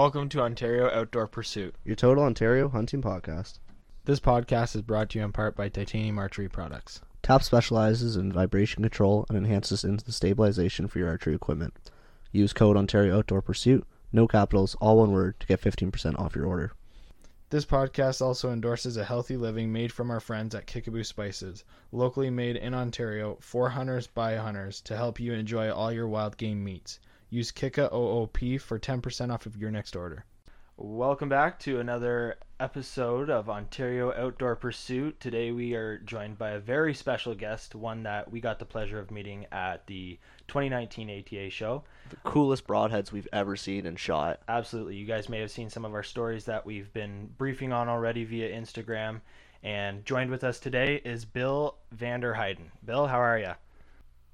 Welcome to Ontario Outdoor Pursuit. your Total Ontario hunting podcast. This podcast is brought to you in part by Titanium Archery Products. TAP specializes in vibration control and enhances the stabilization for your archery equipment. Use code Ontario Outdoor Pursuit, no capitals, all one word, to get 15% off your order. This podcast also endorses a healthy living made from our friends at Kickaboo Spices, locally made in Ontario for hunters by hunters to help you enjoy all your wild game meats. Use Kika OOP for 10% off of your next order. Welcome back to another episode of Ontario Outdoor Pursuit. Today we are joined by a very special guest, one that we got the pleasure of meeting at the 2019 ATA show. The coolest broadheads we've ever seen and shot. Absolutely. You guys may have seen some of our stories that we've been briefing on already via Instagram. And joined with us today is Bill Vanderheiden. Bill, how are you?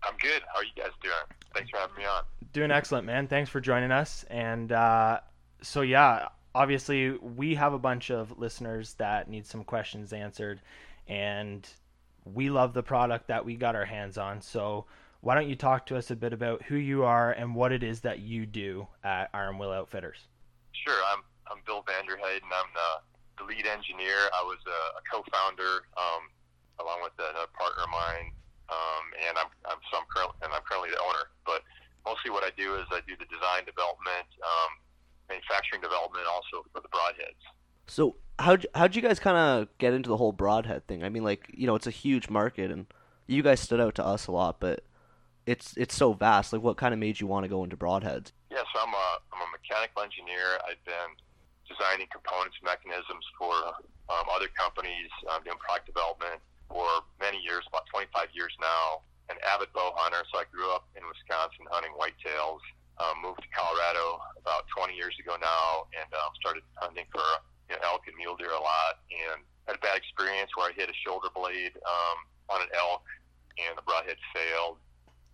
I'm good. How are you guys doing? Thanks for having me on. Doing excellent, man. Thanks for joining us. And uh, so, yeah, obviously, we have a bunch of listeners that need some questions answered. And we love the product that we got our hands on. So, why don't you talk to us a bit about who you are and what it is that you do at Iron Will Outfitters? Sure. I'm I'm Bill Vanderheiden. I'm the, the lead engineer. I was a, a co-founder um, along with another partner of mine, um, and I'm I'm so I'm currently and I'm currently the owner. But mostly what I do is I do the design development, um, manufacturing development, also for the broadheads. So, how'd, how'd you guys kind of get into the whole broadhead thing? I mean, like, you know, it's a huge market, and you guys stood out to us a lot, but it's it's so vast. Like, what kind of made you want to go into broadheads? Yeah, so I'm a I'm a mechanical engineer. I've been designing components, mechanisms for um, other companies, um, doing product development for many years, about 25 years now. An avid bow hunter, so I grew up in Wisconsin hunting whitetails. Um, moved to Colorado about 20 years ago now, and um, started hunting for you know, elk and mule deer a lot. And had a bad experience where I hit a shoulder blade um, on an elk, and the broadhead failed.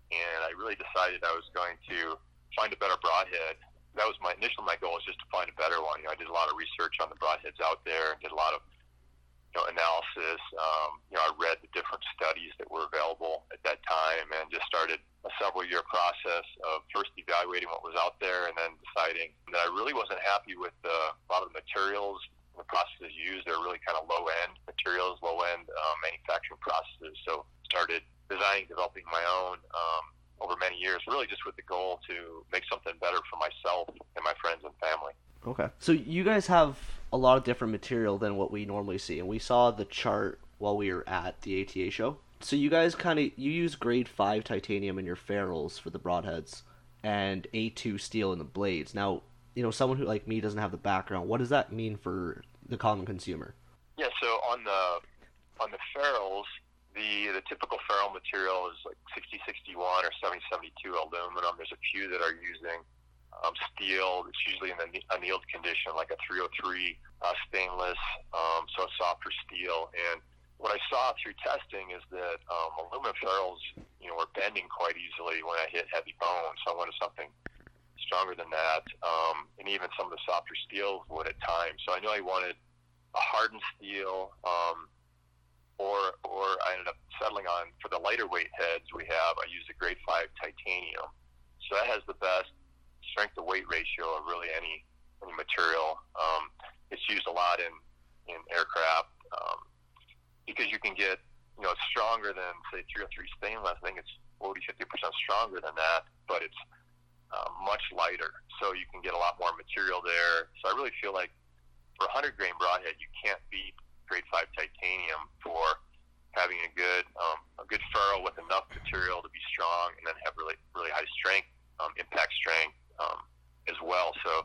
And I really decided I was going to find a better broadhead. That was my initial my goal was just to find a better one. You know, I did a lot of research on the broadheads out there, and did a lot of you know, analysis. Um, you know, I read the different studies that were available at that time, and just started a several-year process of first evaluating what was out there, and then deciding that I really wasn't happy with uh, a lot of the materials. The processes used They're really kind of low-end materials, low-end um, manufacturing processes. So started designing, developing my own um, over many years, really just with the goal to make something better for myself and my friends and family. Okay. So, you guys have a lot of different material than what we normally see, and we saw the chart while we were at the ATA show. So, you guys kind of you use grade five titanium in your ferrules for the broadheads, and A2 steel in the blades. Now, you know, someone who like me doesn't have the background. What does that mean for the common consumer? Yeah, so on the on the ferrules, the the typical ferrule material is like 6061 or 7072 aluminum. There's a few that are using um, steel. It's usually in the annealed condition, like a 303 uh, stainless, um, so softer steel. And what I saw through testing is that um, aluminum ferrules, you know, were bending quite easily when I hit heavy bone. So I wanted something stronger than that, um, and even some of the softer steels would at times. So I knew I wanted a hardened steel. Um, or, or I ended up settling on for the lighter weight heads we have. I use a grade five titanium, so that has the best strength to weight ratio of really any any material. Um, it's used a lot in in aircraft um, because you can get you know it's stronger than say 303 stainless. I think it's 40 50 percent stronger than that, but it's uh, much lighter, so you can get a lot more material there. So I really feel like for 100 grain broadhead, you can't beat grade five titanium for having a good um, a good ferrule with enough material to be strong and then have really really high strength, um, impact strength um, as well. So,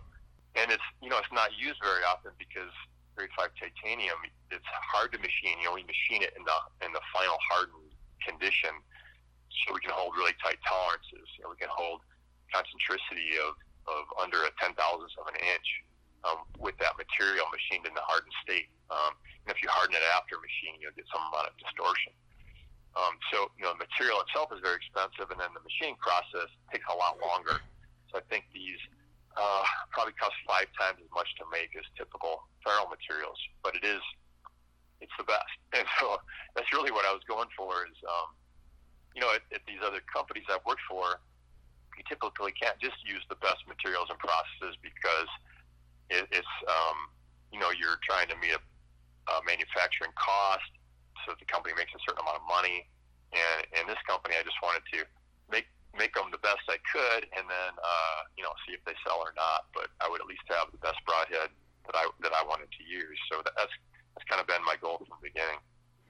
and it's you know it's not used very often because grade five titanium it's hard to machine. You we machine it in the in the final hardened condition, so we can hold really tight tolerances. You know, we can hold concentricity of of under a ten thousandth of an inch um, with that material machined in the hardened state. Um, and if you harden it after machining, you'll get some amount of distortion. Um, so, you know, the material itself is very expensive, and then the machining process takes a lot longer. So I think these uh, probably cost five times as much to make as typical ferrule materials, but it is, it's the best. And so that's really what I was going for is, um, you know, at, at these other companies I've worked for, you typically can't just use the best materials and processes because it, it's um, you know you're trying to meet a, a manufacturing cost, so that the company makes a certain amount of money. And in this company, I just wanted to make make them the best I could, and then uh, you know see if they sell or not. But I would at least have the best broadhead that I that I wanted to use. So that's that's kind of been my goal from the beginning.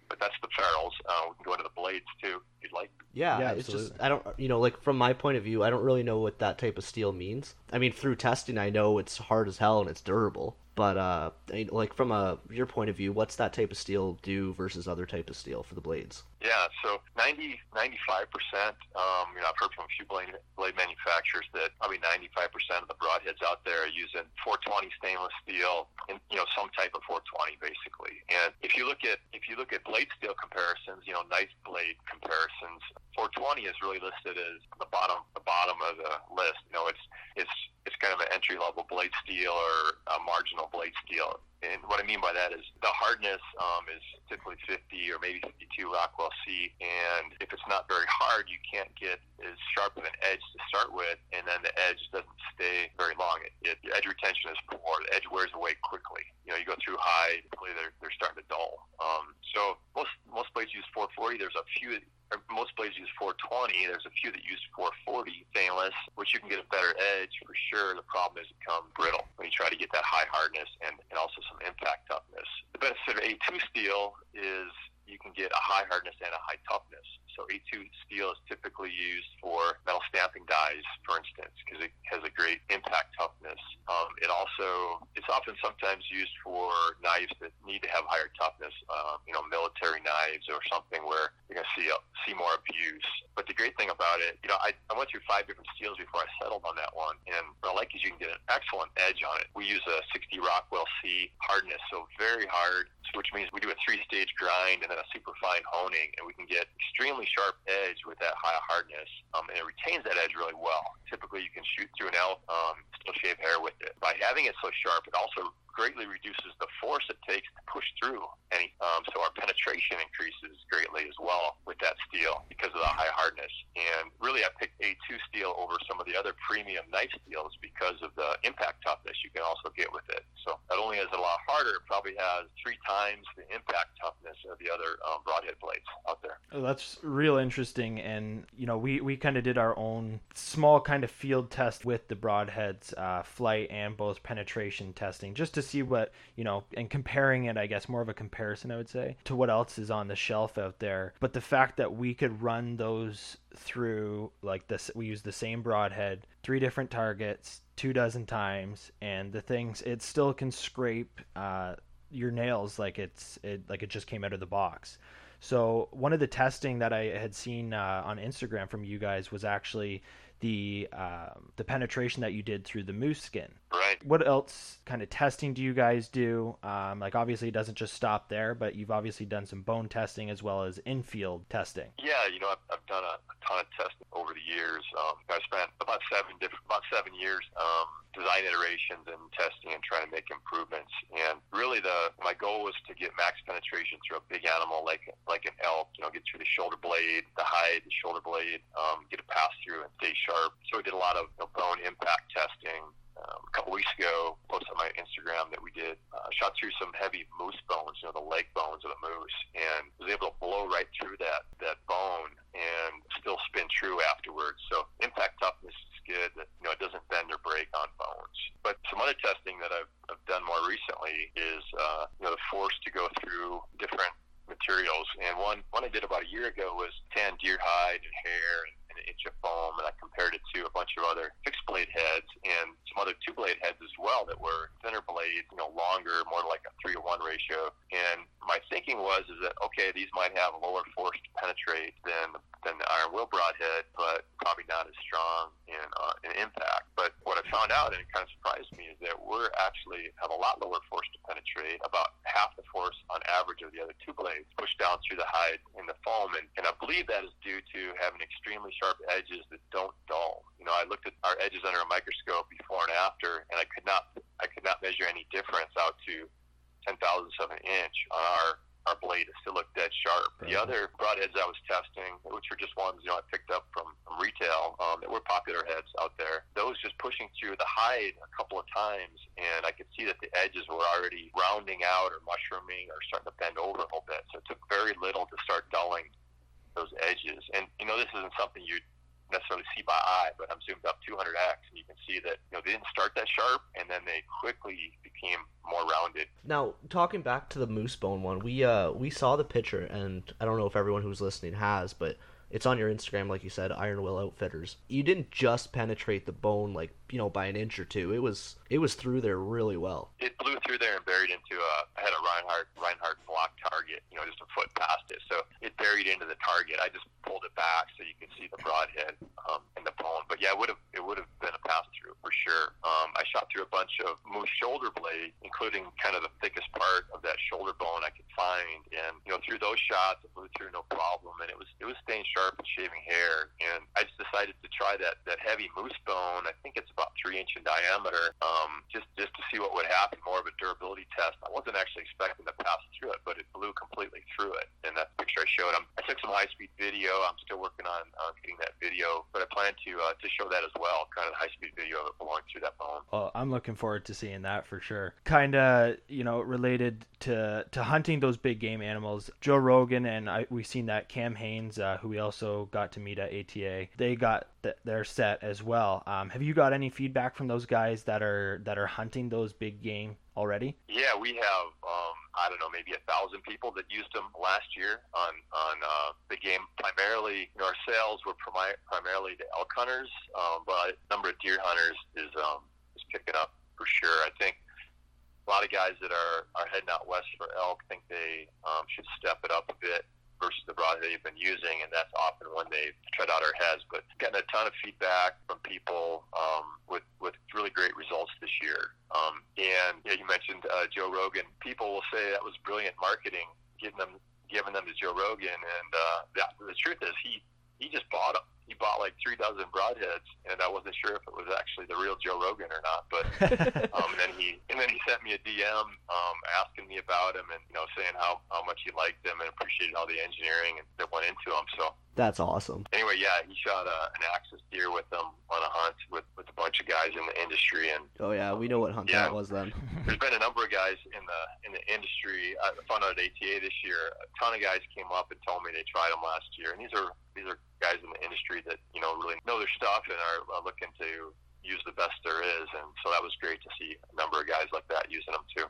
But that's the ferrules. Uh, we can go into the blades too, if you'd like. Yeah, Yeah, it's just. I don't you know like from my point of view, I don't really know what that type of steel means. I mean, through testing, I know it's hard as hell and it's durable. But uh, I- like from a your point of view, what's that type of steel do versus other type of steel for the blades? Yeah, so 90, 95%, um, you know, I've heard from a few blade, blade manufacturers that probably 95% of the broadheads out there are using 420 stainless steel and, you know, some type of 420 basically. And if you look at, if you look at blade steel comparisons, you know, knife blade comparisons, 420 is really listed as the bottom, the bottom of the list. You know, it's, it's, it's kind of an entry level blade steel or a marginal blade steel. And what I mean by that is the hardness um, is typically 50 or maybe 52 Rockwell C. And if it's not very hard, you can't get as sharp of an edge to start with, and then the edge doesn't stay very long. It, it, the edge retention is poor. The edge wears away quickly. You know, you go through high, typically they're, they're starting to dull. Um, so most most blades use 440. There's a few most blades use 420. There's a few that use 440 stainless, which you can get a better edge for sure. The problem is it becomes brittle when you try to get that high hardness and, and also some impact toughness. The benefit of A2 steel is you can get a high hardness and a high toughness. So A2 steel is typically used for metal stamping dies, for instance, because it has a great impact toughness. Um, it also it's often sometimes used for knives that need to have higher toughness, um, you know, military knives or something where you're going to see see more abuse. But the great thing about it, you know, I, I went through five different steels before I settled on that one, and what I like is you can get an excellent edge on it. We use a 60 Rockwell C hardness, so very hard, which means we do a three-stage grind and then a super fine honing, and we can get extremely sharp edge with that high hardness, um, and it retains that edge really well. Typically, you can shoot through an elf, um, still shave hair with it. By having it so sharp, it also greatly reduces the force it takes to push through any. Um, so our penetration increases greatly as well with that steel because of the high hardness. And really, I picked A2 steel over some of the other premium knife steels because of the impact toughness you can also get with it. So not only is it a lot harder, it probably has three times the impact toughness of the other um, broadhead blades out there. Oh, that's real interesting, and you know, we we kind of did our own small kind of field test with the broadheads, uh, flight and both penetration testing, just to see what you know, and comparing it, I guess, more of a comparison, I would say, to what else is on the shelf out there. But the fact that we could run those through like this, we use the same broadhead, three different targets, two dozen times, and the things it still can scrape uh, your nails like it's it like it just came out of the box. So one of the testing that I had seen uh, on Instagram from you guys was actually the um, the penetration that you did through the moose skin. Right. What else kind of testing do you guys do? Um, like obviously it doesn't just stop there, but you've obviously done some bone testing as well as infield testing. Yeah, you know, I've, I've done a, a ton of testing over the years. Um, I spent about seven different, about seven years um, design iterations and testing and trying to make improvements. And really, the my goal was to get max penetration through a big animal like like an elk. You know, get through the shoulder blade, the hide, the shoulder blade, um, get a pass through and stay sharp. So we did a lot of bone impact testing. Um, a couple weeks ago, posted on my Instagram that we did uh, shot through some heavy moose bones, you know, the leg bones of the moose, and was able to blow right through that that bone and still spin true afterwards. So impact toughness is good. That you know it doesn't bend or break on bones. But some other testing that I've, I've done more recently is uh, you know the force to go through different materials. And one one I did about a year ago was tan deer hide and hair and, and an inch of foam, and I compared it to a bunch of other fixed blade heads and some other two blade heads as well that were thinner blades, you know, longer, more like a three to one ratio. And my thinking was is that okay, these might have a lower force to penetrate than than the iron will broadhead, but probably not as strong in uh, in impact. But what I found out, and it kind of surprised me, is that we're actually have a lot lower force to penetrate, about half the force on average of the other two blades pushed down through the hide in the foam. And, and I believe that is due to having extremely sharp edges that don't dull. You know, I looked at our edges under a microscope before and after, and I could not I could not measure any difference out to ten thousandths of an inch on our our blade. It still looked dead sharp. sharp. The other broadheads I was testing, which were just ones you know I picked up from, from retail, um, that were popular heads out there. Those just pushing through the hide a couple of times, and I could see that the edges were already rounding out or mushrooming or starting to bend over a little bit. So it took very little to start dulling those edges. And you know, this isn't something you'd by eye, but I'm zoomed up 200x, and you can see that you know they didn't start that sharp, and then they quickly became more rounded. Now, talking back to the moose bone one, we uh we saw the picture, and I don't know if everyone who's listening has, but it's on your Instagram, like you said, Iron Will Outfitters. You didn't just penetrate the bone like you know by an inch or two. It was it was through there really well. It blew through there and buried into a I had a Rinehart Rinehart block target, you know, just a foot past it. So it buried into the target. I just pulled it back so you could see the broadhead um, and the bone. But yeah, it would have it would have been a pass through for sure. Um, I shot through a bunch of moose shoulder blade, including kind of the thickest part of that shoulder bone I could find, and you know through those shots it blew through no problem, and it was it was staying sharp and shaving hair. And I just decided to try that that heavy moose bone. I think it's about three inch in diameter, um, just just to see what would happen, more of a durability test. I wasn't actually expecting to pass through it, but it blew completely through it. And that picture I showed him, I took some high speed video. I'm still working on on getting that video, but I plan to uh, to show that as well, kind of high speed video of it blowing through that bone. Well, I'm looking forward to seeing that for sure. Kind of, you know, related to to hunting those big game animals. Joe Rogan and I, we've seen that Cam Hanes, uh, who we also got to meet at ATA, they got th- their set as well. Um, have you got any feedback from those guys that are that are hunting those big game already? Yeah, we have. Um, I don't know, maybe a thousand people that used them last year on on uh, the game. Primarily, you know, our sales were primi- primarily to elk hunters, um, but number of deer hunters is um, is picking up for sure. I think a lot of guys that are are heading out west for elk think they um, should step it up a bit versus the broadhead they've been using, and that's often when they tread out our heads. But getting a ton of feedback from people um, with with really great results this year. Um, and yeah, you mentioned uh, Joe Rogan. People will say that was brilliant marketing, giving them giving them to Joe Rogan, and uh, that, the truth is he he just bought them. He bought like three dozen broadheads, and I wasn't sure if it was actually the real Joe Rogan or not. But um, and then he and then he sent me a DM um, asking me about him and you know saying how how much he liked them and appreciated all the engineering that went into them. So That's awesome. anyway, yeah, he shot uh, an axis deer with them on a hunt with with a bunch of guys in the industry, and Oh yeah, we know what hunt Yeah. that was then. there's been a number of guys in the in the industry. I found out at ATA this year, a ton of guys came up and told me they tried them last year, and these are these are guys in the industry that you know really know their stuff and are, are looking to use the best there is, and so that was great to see a number of guys like that using them too.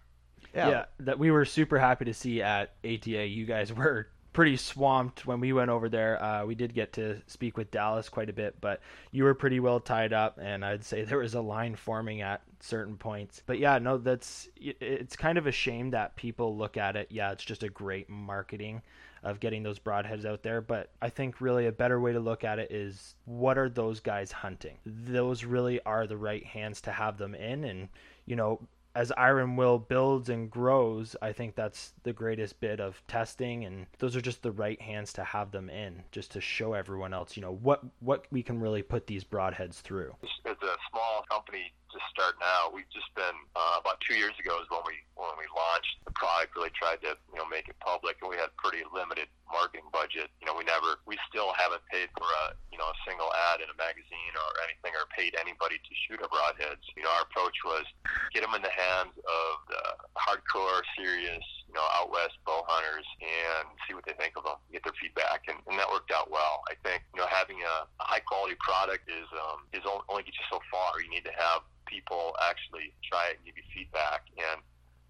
Yeah. that we were super happy to see at ATA. You guys were pretty swamped when we went over there. Uh, we did get to speak with Dallas quite a bit, but you were pretty well tied up, and I'd say there was a line forming at certain points. But yeah, no, that's it's kind of a shame that people look at it. Yeah, it's just a great marketing of getting those broadheads out there. But I think really a better way to look at it is what are those guys hunting? Those really are the right hands to have them in, and you know as Iron Will builds and grows, I think that's the greatest bit of testing, and those are just the right hands to have them in, just to show everyone else, you know, what what we can really put these broadheads through. As a small company just starting out, we've just been uh, about two years ago is when we when we launched the product. Really tried to you know make it public, and we had pretty limited marketing budget. You know, we never, we still haven't paid for a you know a single ad in a magazine or anything, or paid anybody to shoot our broadheads. You know, our approach was get them in the hands of the hardcore, serious, you know, out west bow hunters and see what they think of them, get their feedback, and, and that worked out well. I think you know having a, high quality product is um, is only, gets you so far. You need to have people actually try it and give you feedback. And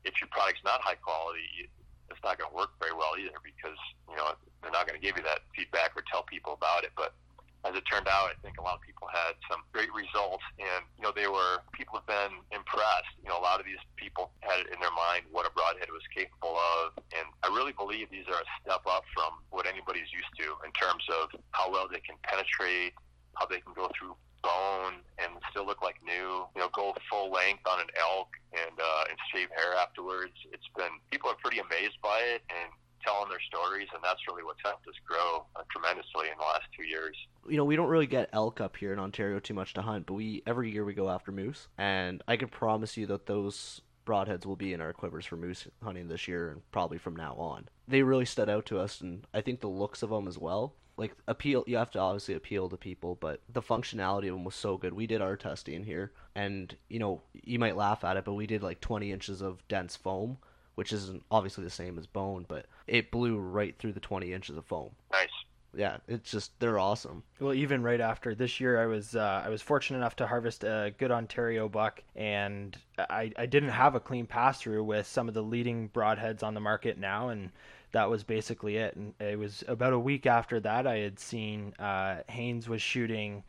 if your product's not high quality, it's not going to work very well either because you know they're not going to give you that feedback or tell people about it. But as it turned out, I think a lot of people had some great results, and you know they were people have been impressed. You know, a lot of these people had in their mind what a broadhead was capable of, and I really believe these are a step up from what anybody's used to in terms of how well they can penetrate, how they can go through bone and still look like new. You know, go full length on an elk and uh, and shave hair afterwards. It's been people are pretty amazed by it and telling their stories, and that's really what's helped us grow uh, tremendously in the last two years. you know, we don't really get elk up here in Ontario too much to hunt, but we every year we go after moose, and I can promise you that those broadheads will be in our quivers for moose hunting this year and probably from now on. they really stood out to us, and I think the looks of them as well. Like appeal, you have to obviously appeal to people, but the functionality of them was so good. We did our testing here, and you know you might laugh at it, but we did like 20 inches of dense foam, which isn't obviously the same as bone, but it blew right through the 20 inches of foam. Nice. Yeah, it's just they're awesome. Well, even right after this year, I was uh, I was fortunate enough to harvest a good Ontario buck, and I I didn't have a clean pass through with some of the leading broadheads on the market now, and that was basically it. And it was about a week after that I had seen uh, Hanes was shooting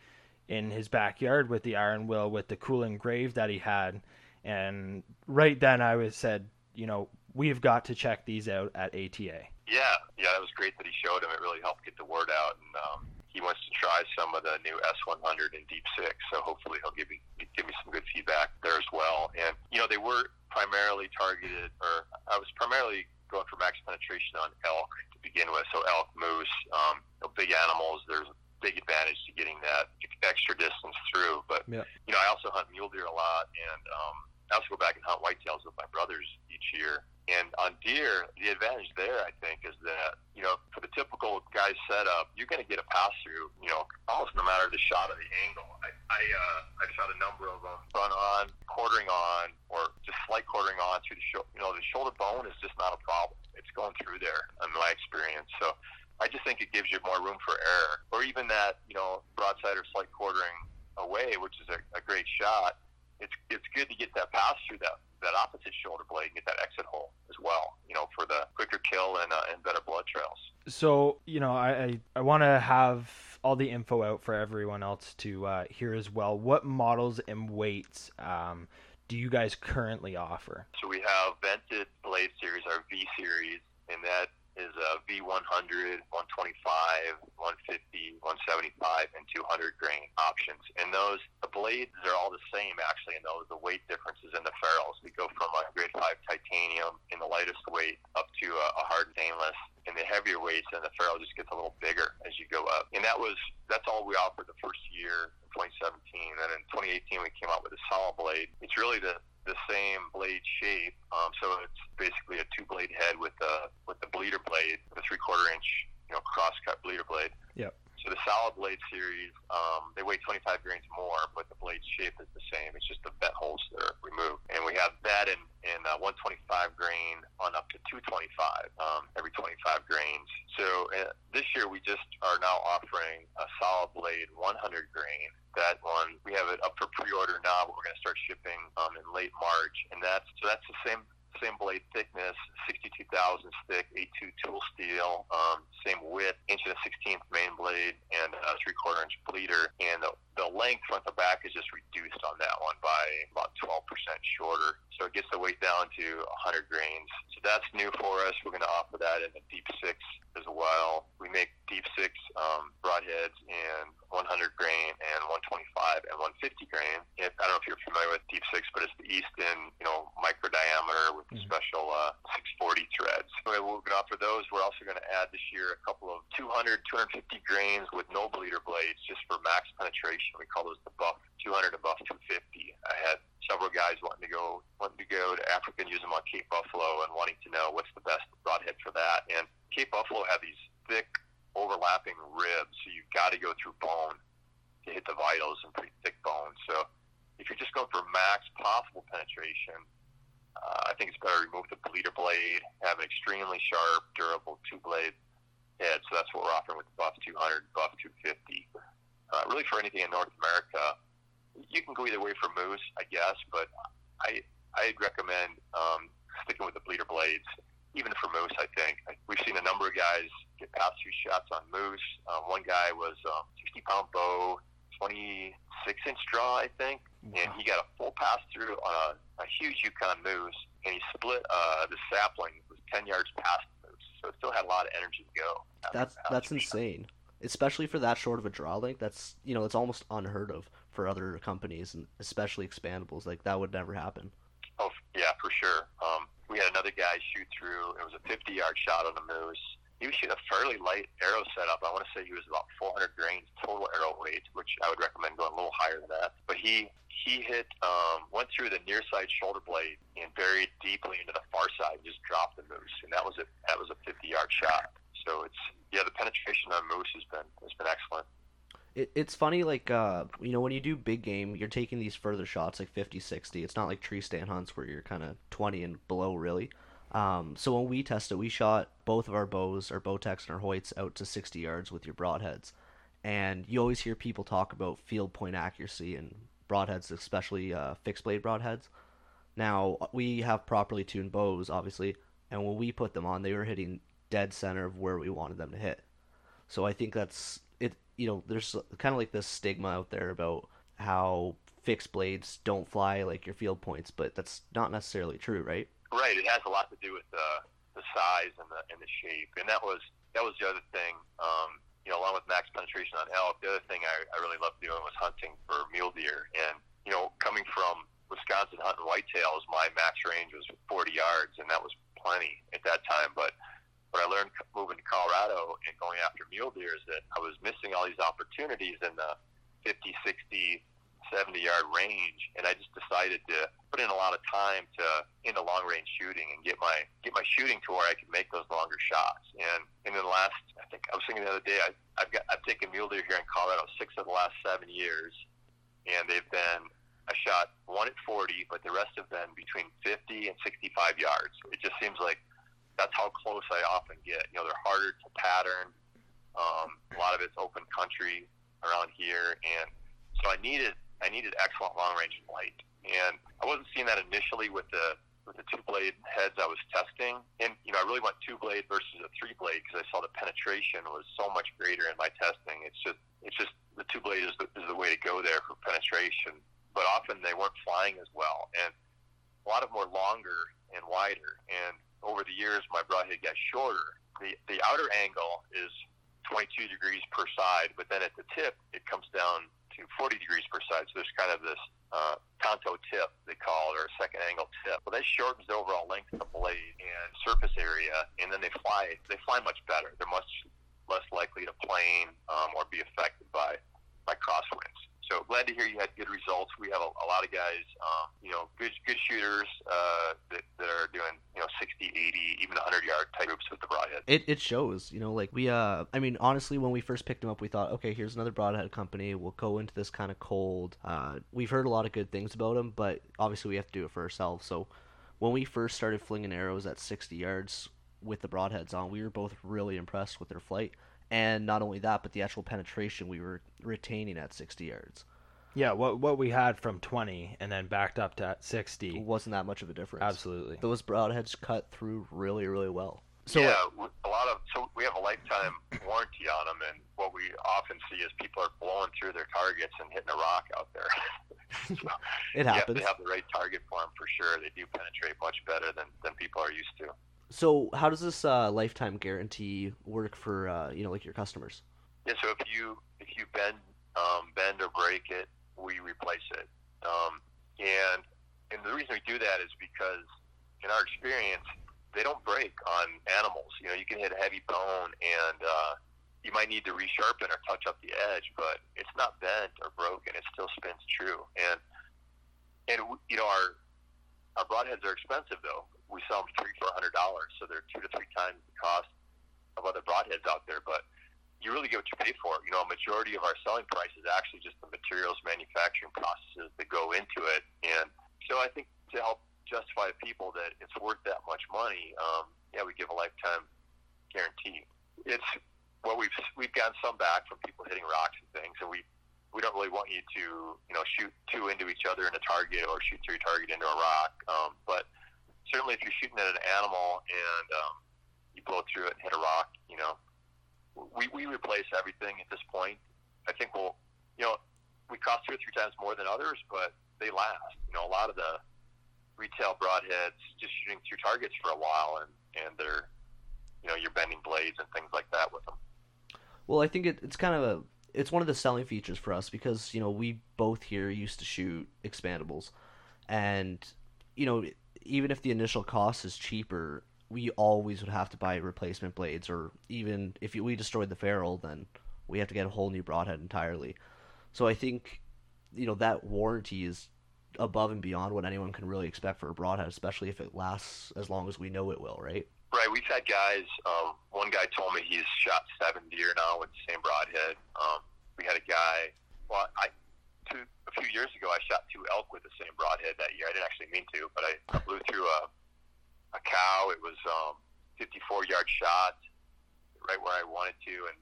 in his backyard with the iron will with the cooling grave that he had, and right then I was said, you know, we've got to check these out at ATA. Yeah, yeah, that was great that he showed him. It really helped get the word out, and um, he wants to try some of the new S100 and Deep Six. So hopefully he'll give me give me some good feedback there as well. And you know, they were primarily targeted, or I was primarily going for max penetration on elk to begin with. So elk, moose, um, you know, big animals. There's a big advantage to getting that extra distance through. But Yeah. you know, I also hunt mule deer a lot, and um, I also go back and hunt whitetails with my brothers each year. And on deer, the advantage there, I think, is that you know, for the typical guy setup, you're going to get a pass through. You know, almost no matter the shot of the angle. I I, uh, I shot a number of them front on, quartering on, or just slight quartering on through the shoulder. You know, the shoulder bone is just not a problem. It's going through there, in my experience. So. I just think it gives you more room for error, or even that you know broadside or slight quartering away, which is a, a great shot. It's it's good to get that pass through that that opposite shoulder blade and get that exit hole as well. You know, for the quicker kill and uh, and better blood trails. So you know, I I, I want to have all the info out for everyone else to uh, hear as well. What models and weights um, do you guys currently offer? So we have vented blade series, our V series, and that is a V100, 125, 150, 175, and 200 grain options. And those, the blades are all the same actually, and those the weight differences in the ferrules. We go from a grade five titanium in the lightest weight up to a, a hard stainless in the heavier weights, and the ferrule just gets a little bigger as you go up. And that was that's all we offered the first year in 2017. And in 2018 we came out with a solid blade. It's really the the same blade shape. Um, so it's basically a two blade head with the with the bleeder blade, the three quarter inch you know cross cut bleeder blade. Yep. So the solid blade series, um, they weigh 25 grains more, but the blade shape is the same. It's just the vent holes that are removed, and we have that in in uh, 125 grain on up to 225 um, every 25 grains. So uh, this year we just are now offering a solid blade 100 grain. That one we have it up for pre-order now, but we're going to start shipping um, in late March, and that's so that's the same same blade thickness, 62 thousandths thick, A2 tool steel, um, same width, inch and a sixteenth main blade, and a three quarter inch bleeder. And the, the length front to back is just reduced on that one by about 12% shorter. So it gets the weight down to 100 grains. So that's new for us. We're going to offer that in the deep six as well. We make deep six um, broadheads in 100 grain and 125 and 150 grain. If, I don't know if you're familiar with deep six, but it's the Easton, you know, micro diameter with Mhm. special uh, 640 threads. We're going to offer those. We're also going to add this year a couple of 200, 250 grains with no bleeder blades just for max penetration. We call those the buff 200 and buff 250. I had several guys wanting to go wanting to go to Africa and use them on Cape Buffalo and wanting to know what's the best broadhead for that. And Cape Buffalo have these thick overlapping ribs, so you've got to go through bone to hit the vitals and pretty thick bone. So if you're just going for max possible penetration, uh, I think it's better to remove the bleeder blade, have an extremely sharp, durable two blade head. So that's what we're offering with the Buff 200, Buff 250. Uh, really, for anything in North America, you can go either way for moose, I guess, but I I'd recommend um, sticking with the bleeder blades, even for moose. I think we've seen a number of guys get pass through shots on moose. Um, one guy was um, 60 pound bow, 26 inch draw, I think, and he got a full pass through on a, a huge Yukon moose, and he split uh, the sapling was 10 yards past the moose, so it still had a lot of energy to go. That's that's through shot. insane, especially for that short of a draw length. That's you know it's almost unheard of for other companies and especially expandables. Like that would never happen. Oh, yeah, for sure. Um, we had another guy shoot through. It was a 50 yard shot on the moose, he was shooting a fairly light arrow setup. I want to say he was about 400 grains total arrow weight, which I would recommend going a little higher than that. But he he hit um, went through the near side shoulder blade and buried deeply into the far side, and just dropped the moose, and that was a that was a 50 yard shot. So it's yeah, the penetration on moose has been has been excellent. It, it's funny, like uh, you know, when you do big game, you're taking these further shots, like 50, 60. It's not like tree stand hunts where you're kind of 20 and below, really. Um, so when we tested, we shot both of our bows, our Bowtechs and our Hoyts, out to 60 yards with your broadheads. And you always hear people talk about field point accuracy and broadheads, especially uh, fixed blade broadheads. Now we have properly tuned bows, obviously, and when we put them on, they were hitting dead center of where we wanted them to hit. So I think that's it. You know, there's kind of like this stigma out there about how fixed blades don't fly like your field points, but that's not necessarily true, right? Right. It has a lot to do with the the size and the and the shape, and that was that was the other thing. Um, you know, along with max penetration on elk, the other thing I, I really loved doing was hunting for mule deer. And you know, coming from Wisconsin hunting whitetails, my max range was 40 yards, and that was plenty at that time. But what I learned moving to Colorado and going after mule deer is that I was missing all these opportunities in the 50, 60, 70 yard range, and I just decided to put in a lot of time to into long range shooting and get my get my shooting to where I could make those longer shots. And, and in the last, I think I was thinking the other day, I, I've got I've taken mule deer here in Colorado six of the last seven years, and they've been I shot one at 40, but the rest have been between 50 and 65 yards. It just seems like that's how close I often get. You know, they're harder to pattern. Um, a lot of it's open country around here, and so I needed I needed excellent long range and light. And I wasn't seeing that initially with the with the two blade heads I was testing. And you know, I really went two blade versus a three blade because I saw the penetration was so much greater in my testing. It's just it's just the two blade is the, is the way to go there for penetration. But often they weren't flying as well, and a lot of were longer and wider. And over the years, my broadhead got shorter. The the outer angle is 22 degrees per side, but then at the tip it comes down to 40 degrees per side. So there's kind of this uh, tanto tip, they call it, or a second angle tip. Well, that shortens the overall length of the blade and surface area, and then they fly. They fly much better. They're much less likely to plane um, or be affected by by crosswinds. So glad to hear you had good results. We have a, a lot of guys, um, you know, good good shooters uh, that, that are doing, you know, 60, 80, even 100 yard type groups with the broadhead. It it shows, you know, like we uh I mean honestly when we first picked them up we thought, okay, here's another broadhead company. We'll go into this kind of cold. Uh we've heard a lot of good things about them, but obviously we have to do it for ourselves. So when we first started flinging arrows at 60 yards with the broadheads on, we were both really impressed with their flight and not only that, but the actual penetration we were retaining at 60 yards. Yeah, what what we had from 20 and then backed up to 60 wasn't that much of a difference. Absolutely, those broadheads cut through really, really well. So yeah, a lot of so we have a lifetime warranty on them, and what we often see is people are blowing through their targets and hitting a rock out there. so it happens. They have the right target for them for sure. They do penetrate much better than than people are used to. So how does this uh, lifetime guarantee work for uh, you know like your customers? Yeah, so if you if you bend um, bend or break it, we replace it. Um, and and the reason we do that is because in our experience, they don't break on animals. You know, you can hit a heavy bone and uh, you might need to resharpen or touch up the edge, but it's not bent or broken. It still spins true. And and you know our our broadheads are expensive though we sell them three four hundred dollars, so they're two to three times the cost of other broadheads out there. But you really get what you pay for. You know, a majority of our selling price is actually just the materials manufacturing processes that go into it. And so I think to help justify people that it's worth that much money, um, yeah, we give a lifetime guarantee. It's well, we've we've gotten some back from people hitting rocks and things, and we we don't really want you to you know shoot two into each other in a target or shoot through target into a rock. Um, but certainly if you're shooting at an animal and um, you blow through it and hit a rock, you know, we, we replace everything at this point. I think we'll, you know, we cost two or three times more than others, but they last. You know, a lot of the retail broadheads just shooting through targets for a while, and and they're, you know, you're bending blades and things like that with them. Well, I think it, it's kind of a it's one of the selling features for us because you know we both here used to shoot expandables, and you know even if the initial cost is cheaper, we always would have to buy replacement blades, or even if we destroyed the ferrule, then we have to get a whole new broadhead entirely. So I think, you know, that warranty is above and beyond what anyone can really expect for a broadhead, especially if it lasts as long as we know it will, right? Right. We've had guys. Um, one guy told me he's shot seven deer now with the same broadhead. Um, we had a guy. Well, I two a few years ago I shot two elk with the same broadhead that year. I didn't actually mean to, but I, I blew through a a cow. It was um, 54 yard shot right where I wanted to, and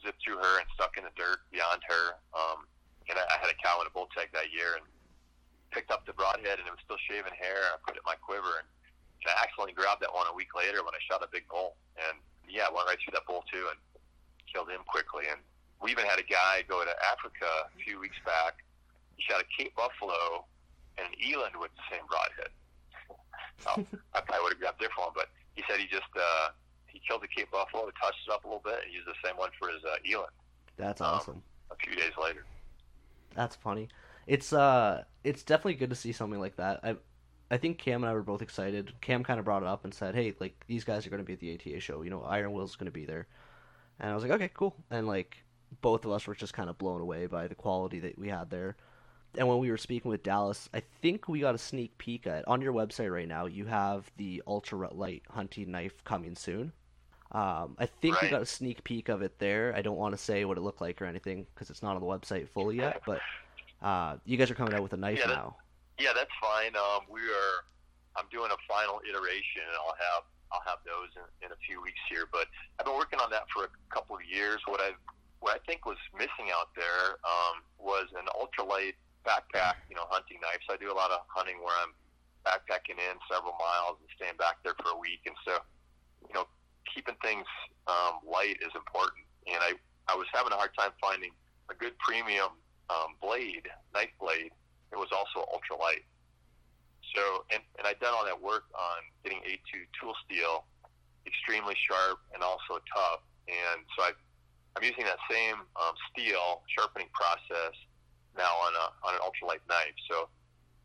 zipped through her and stuck in the dirt beyond her. Um, and I, I had a cow in a bull tag that year, and picked up the broadhead, and it was still shaving hair. I put it in my quiver, and, and I accidentally grabbed that one a week later when I shot a big bull. And yeah, went right through that bull too, and killed him quickly. And we even had a guy go to Africa a few weeks back. He shot a Cape buffalo and an eland with the same broadhead. so I probably would have grabbed different one, but he said he just uh, he killed the Cape buffalo, touched it up a little bit, and used the same one for his uh, eland. That's awesome. Um, a few days later. That's funny. It's uh, it's definitely good to see something like that. I, I think Cam and I were both excited. Cam kind of brought it up and said, "Hey, like these guys are going to be at the ATA show. You know, Iron Will's going to be there." And I was like, "Okay, cool." And like both of us were just kind of blown away by the quality that we had there. And when we were speaking with Dallas, I think we got a sneak peek at on your website right now. You have the ultra light hunting knife coming soon. Um, I think right. we got a sneak peek of it there. I don't want to say what it looked like or anything because it's not on the website fully yet. But uh, you guys are coming out with a knife yeah, that, now. Yeah, that's fine. Um, we are. I'm doing a final iteration, and I'll have I'll have those in, in a few weeks here. But I've been working on that for a couple of years. What I what I think was missing out there um, was an ultralight backpack. You know, hunting knives. I do a lot of hunting where I'm backpacking in several miles and staying back there for a week, and so you know, keeping things um, light is important. And I I was having a hard time finding a good premium um, blade, knife blade. It was also ultralight. So, and, and I'd done all that work on getting A2 tool steel extremely sharp and also tough. And so I, I'm using that same um, steel sharpening process now on a on an ultralight knife. So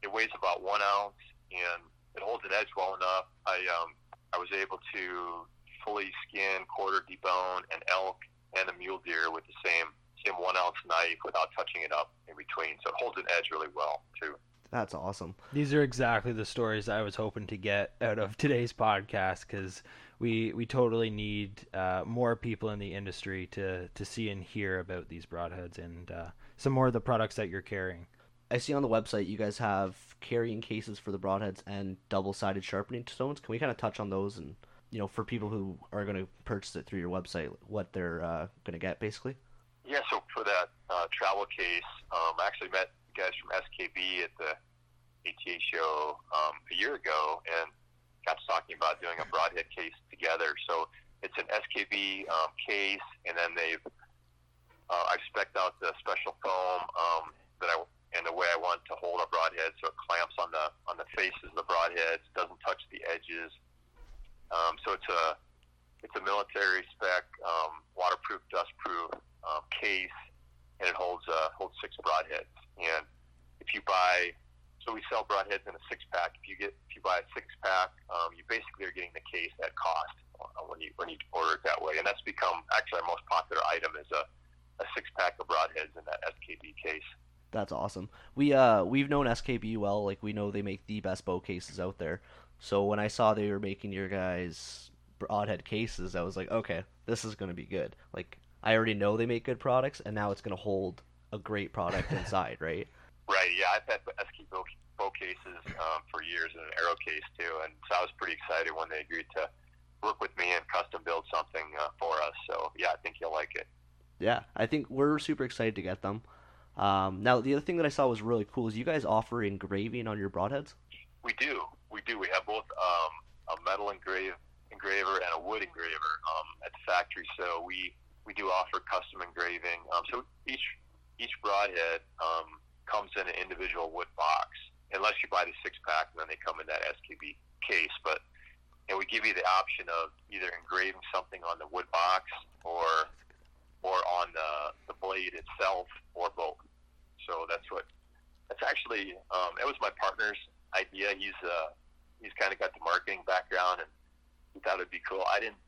it weighs about one ounce and it holds an edge well enough. I um, I was able to fully skin, quarter debone an elk and a mule deer with the same same one ounce knife without touching it up in between. So it holds an edge really well too. That's awesome. These are exactly the stories I was hoping to get out of today's podcast because we we totally need uh, more people in the industry to to see and hear about these broadheads and uh, some more of the products that you're carrying. I see on the website you guys have carrying cases for the broadheads and double-sided sharpening stones. Can we kind of touch on those and you know for people who are going to purchase it through your website, what they're uh, going to get basically? Yeah, so for that uh, travel case, um, I actually met guys from SKB at the ATA show um, a year ago and got to talking about doing a broadhead case together. So it's an SKB um, case, and then they've uh, I've specced out the special foam um, that I and the way I want to hold a broadhead, so it clamps on the on the faces of the broadheads, doesn't touch the edges. Um, so it's a it's a military spec, um, waterproof, dustproof um, case, and it holds uh, holds six broadheads. And if you buy, so we sell broadheads in a six pack. If you get if you buy a six pack, um, you basically are getting the case at cost when you when you order it that way. And that's become actually our most popular item is a, a six pack of broadheads in that SKB case. That's awesome. We uh we've known SKB well. Like we know they make the best bow cases out there. So when I saw they were making your guys broadhead cases, I was like, okay, this is gonna be good. Like I already know they make good products, and now it's gonna hold a great product inside, right? Right. Yeah, I've had SKB bow, bow cases um, for years and an arrow case too, and so I was pretty excited when they agreed to work with me and custom build something uh, for us. So yeah, I think you'll like it. Yeah, I think we're super excited to get them. Um, now, the other thing that I saw was really cool is you guys offer engraving on your broadheads. We do, we do. We have both um, a metal engrave engraver and a wood engraver um, at the factory. So we we do offer custom engraving. Um, so each each broadhead um, comes in an individual wood box, unless you buy the six pack, and then they come in that SKB case. But and we give you the option of either engraving something on the wood box or or on the the blade itself, or both. So that's what that's actually um, it was my partner's idea. He's uh, he's kind of got the marketing background, and that would be cool. I didn't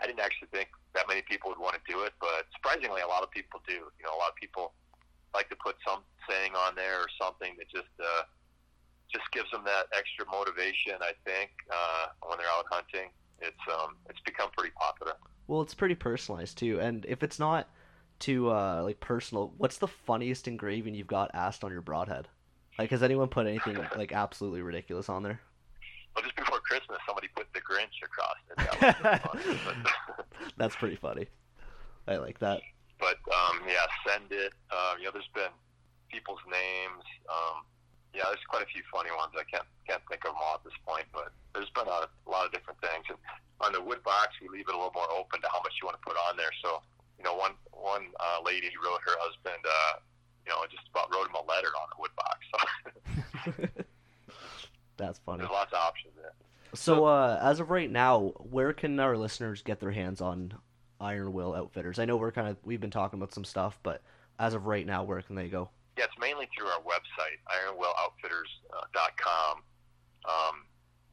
I didn't actually think that many people would want to do it, but surprisingly, a lot of people do. You know, a lot of people like to put some saying on there or something that just uh, just gives them that extra motivation. I think uh, when they're out hunting, it's um, it's become pretty popular. Well, it's pretty personalized too, and if it's not too uh, like personal, what's the funniest engraving you've got asked on your broadhead? Like, has anyone put anything like absolutely ridiculous on there? Well, just before Christmas, somebody put the Grinch across it. That was funny, but, That's pretty funny. I like that. but um, yeah, send it. Um, you know, there's been people's names. Um, yeah, there's quite a few funny ones. I can't can't think of them all at this point, but there's been a, a lot of different things. And on the wood box, we leave it a little more open to how much you want to put on there. So, you know, one one uh, lady wrote her husband, uh, you know, just about wrote him a letter on the wood box. So That's funny. there's lots of options there. So, uh, as of right now, where can our listeners get their hands on Iron Will Outfitters? I know we're kind of we've been talking about some stuff, but as of right now, where can they go? Yeah, it's mainly through our website, ironwilloutfitters.com. Um,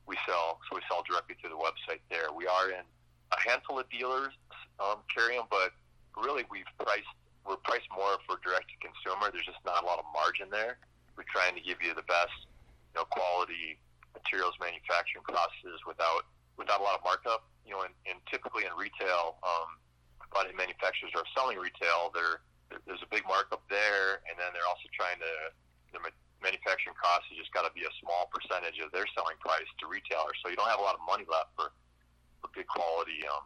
we sell, so we sell directly through the website there. We are in a handful of dealers um, carry them, but really we've priced we're priced more for direct to consumer. There's just not a lot of margin there. We're trying to give you the best, you know, quality materials manufacturing processes without without a lot of markup. You know, and, and typically in retail, um, a manufacturers are selling retail. They're there's a big markup there, and then they're also trying to the manufacturing cost has just got to be a small percentage of their selling price to retailers. So you don't have a lot of money left for for good quality um,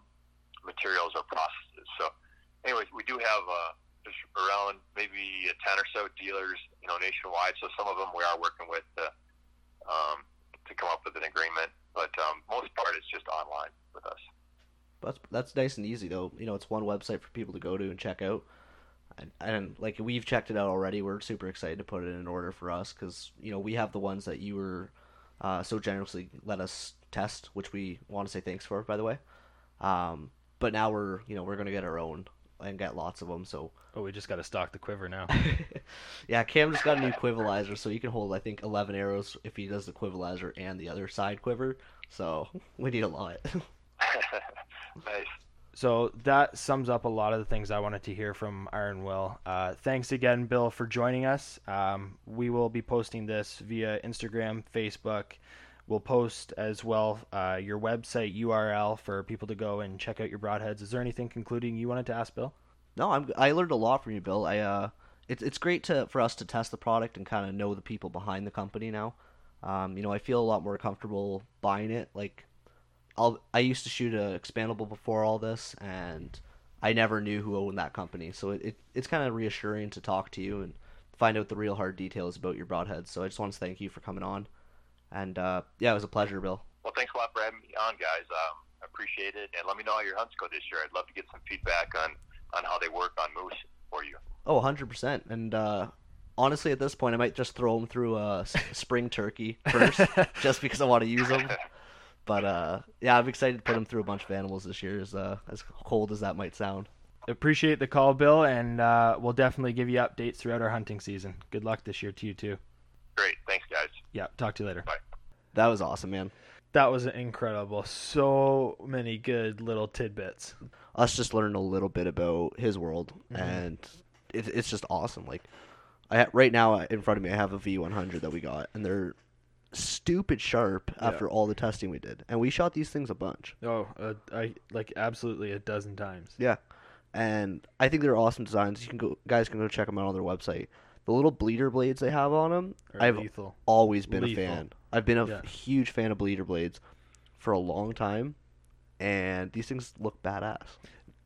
materials or processes. So, anyways, we do have uh, just around maybe ten or so dealers, you know, nationwide. So some of them we are working with to, um, to come up with an agreement, but um, most part it's just online with us. That's that's nice and easy though. You know, it's one website for people to go to and check out. And, and like we've checked it out already. We're super excited to put it in order for us because you know we have the ones that you were uh, so generously let us test, which we want to say thanks for, by the way. Um, but now we're you know we're gonna get our own and get lots of them. So Oh, we just got to stock the quiver now. yeah, Cam just got a new quivalizer, so he can hold I think eleven arrows if he does the quivalizer and the other side quiver. So we need a lot. nice. So that sums up a lot of the things I wanted to hear from Iron Will. Uh, thanks again, Bill, for joining us. Um, we will be posting this via Instagram, Facebook. We'll post as well uh, your website URL for people to go and check out your broadheads. Is there anything concluding you wanted to ask Bill? No, I'm. I learned a lot from you, Bill. I uh, it's it's great to for us to test the product and kind of know the people behind the company now. Um, you know, I feel a lot more comfortable buying it. Like, I'll I used to shoot a expandable before all this, and I never knew who owned that company. So it, it it's kind of reassuring to talk to you and find out the real hard details about your broadheads. So I just want to thank you for coming on, and uh, yeah, it was a pleasure, Bill. Well, thanks a lot for having me on, guys. Um, I appreciate it, and let me know how your hunts go this year. I'd love to get some feedback on on how they work on moose for you. Oh, 100%. And uh, honestly, at this point, I might just throw them through a spring turkey first, just because I want to use them. But uh, yeah, I'm excited to put them through a bunch of animals this year, as, uh, as cold as that might sound. Appreciate the call, Bill, and uh, we'll definitely give you updates throughout our hunting season. Good luck this year to you, too. Great, thanks, guys. Yeah, talk to you later. Bye. That was awesome, man. That was incredible. So many good little tidbits. Us just learned a little bit about his world, Mhm. and it, it's just awesome. Like, I right now uh, in front of me, I have a V100 that we got, and they're stupid sharp Yeah. after all the testing we did, and we shot these things a bunch. Oh, uh, I like absolutely a dozen times. Yeah, and I think they're awesome designs. You can go, guys can go check them out on their website. The little bleeder blades they have on them, Or I've lethal. always been Lethal. a fan. I've been a Yeah. huge fan of bleeder blades for a long time, and these things look badass.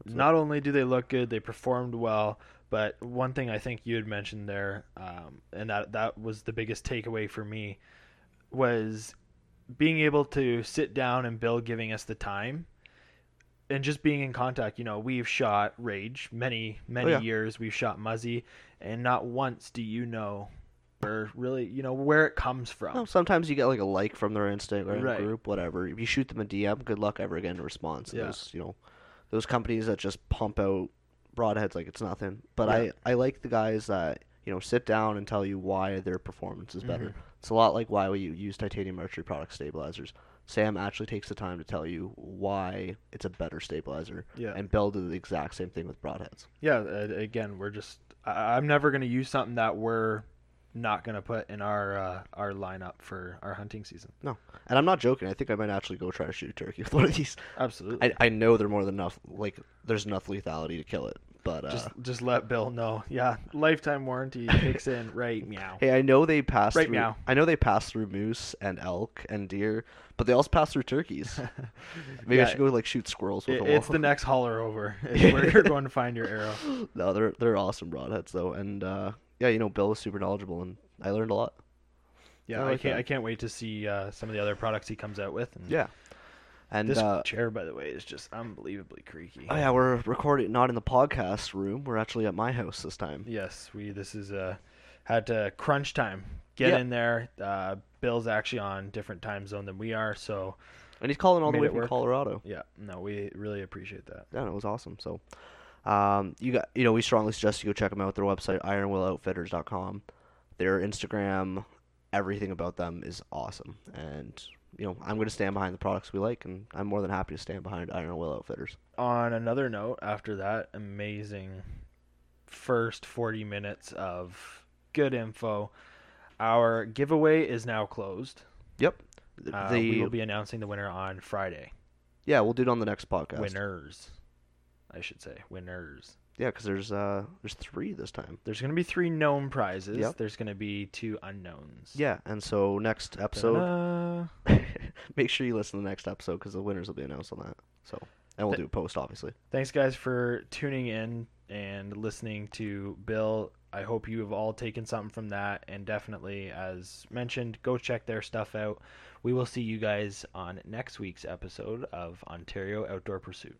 It's Not only do they look good, they performed well. But one thing I think you had mentioned there, um, and that that was the biggest takeaway for me, was being able to sit down and Bill giving us the time, and just being in contact. You know, we've shot Rage many many oh, yeah. years. We've shot Muzzy, and not once do you know, or really, you know, where it comes from. Well, sometimes you get like a like from their Instagram Right. group, whatever. If you shoot them a DM, good luck ever getting a response. Yeah. Those, you know, those companies that just pump out broadheads like it's nothing. But Yeah. I, I like the guys that you know sit down and tell you why their performance is better. Mhm. It's a lot like why we use titanium archery product stabilizers. Sam actually takes the time to tell you why it's a better stabilizer. Yeah. And Bill did the exact same thing with broadheads. Yeah, again, we're just I, I'm never going to use something that we're not going to put in our uh, our lineup for our hunting season. No, and I'm not joking. I think I might actually go try to shoot a turkey with one of these. Absolutely. I, I know they're more than enough. Like there's enough lethality to kill it. But uh, just just let Bill know. Yeah, lifetime warranty kicks in right meow. hey, I know they pass Right through. meow. I know they pass through moose and elk and deer, but they also pass through turkeys. Maybe I should go like shoot squirrels with It, them. it's the next holler over. Is where you're going to find your arrow. no, they're they're awesome broadheads though, and uh, yeah, you know Bill is super knowledgeable, and I learned a lot. Yeah, I I, can't that. I can't wait to see uh, some of the other products he comes out with. And Yeah, and this uh, chair, by the way, is just unbelievably creaky. oh yeah, we're recording not in the podcast room. We're actually at my house this time. Yes, we. This is uh, had to crunch time. Get Yeah. in there. Uh, Bill's actually on different time zone than we are, so And he's calling all the way from work. Colorado. yeah. No, we really appreciate that. Yeah, no, it was awesome. So, um, you got you know we strongly suggest you go check them out. Their website ironwilloutfitters.com. Their Instagram, everything about them is awesome. And you know I'm going to stand behind the products we like, and I'm more than happy to stand behind Iron Will Outfitters. On another note, after that amazing first 40 minutes of good info, our giveaway is now closed. Yep. Uh, the we will be announcing the winner on Friday. yeah, we'll do it on the next podcast. Winners, I should say. Winners. Yeah, because there's uh there's three this time. There's going to be three known prizes. Yep. There's going to be two unknowns. Yeah, and so next episode, make sure you listen to the next episode because the winners will be announced on that. So, and we'll Th- do a post obviously. Thanks, guys, for tuning in and listening to Bill. I hope you have all taken something from that. And definitely, as mentioned, go check their stuff out. We will see you guys on next week's episode of Ontario Outdoor Pursuit.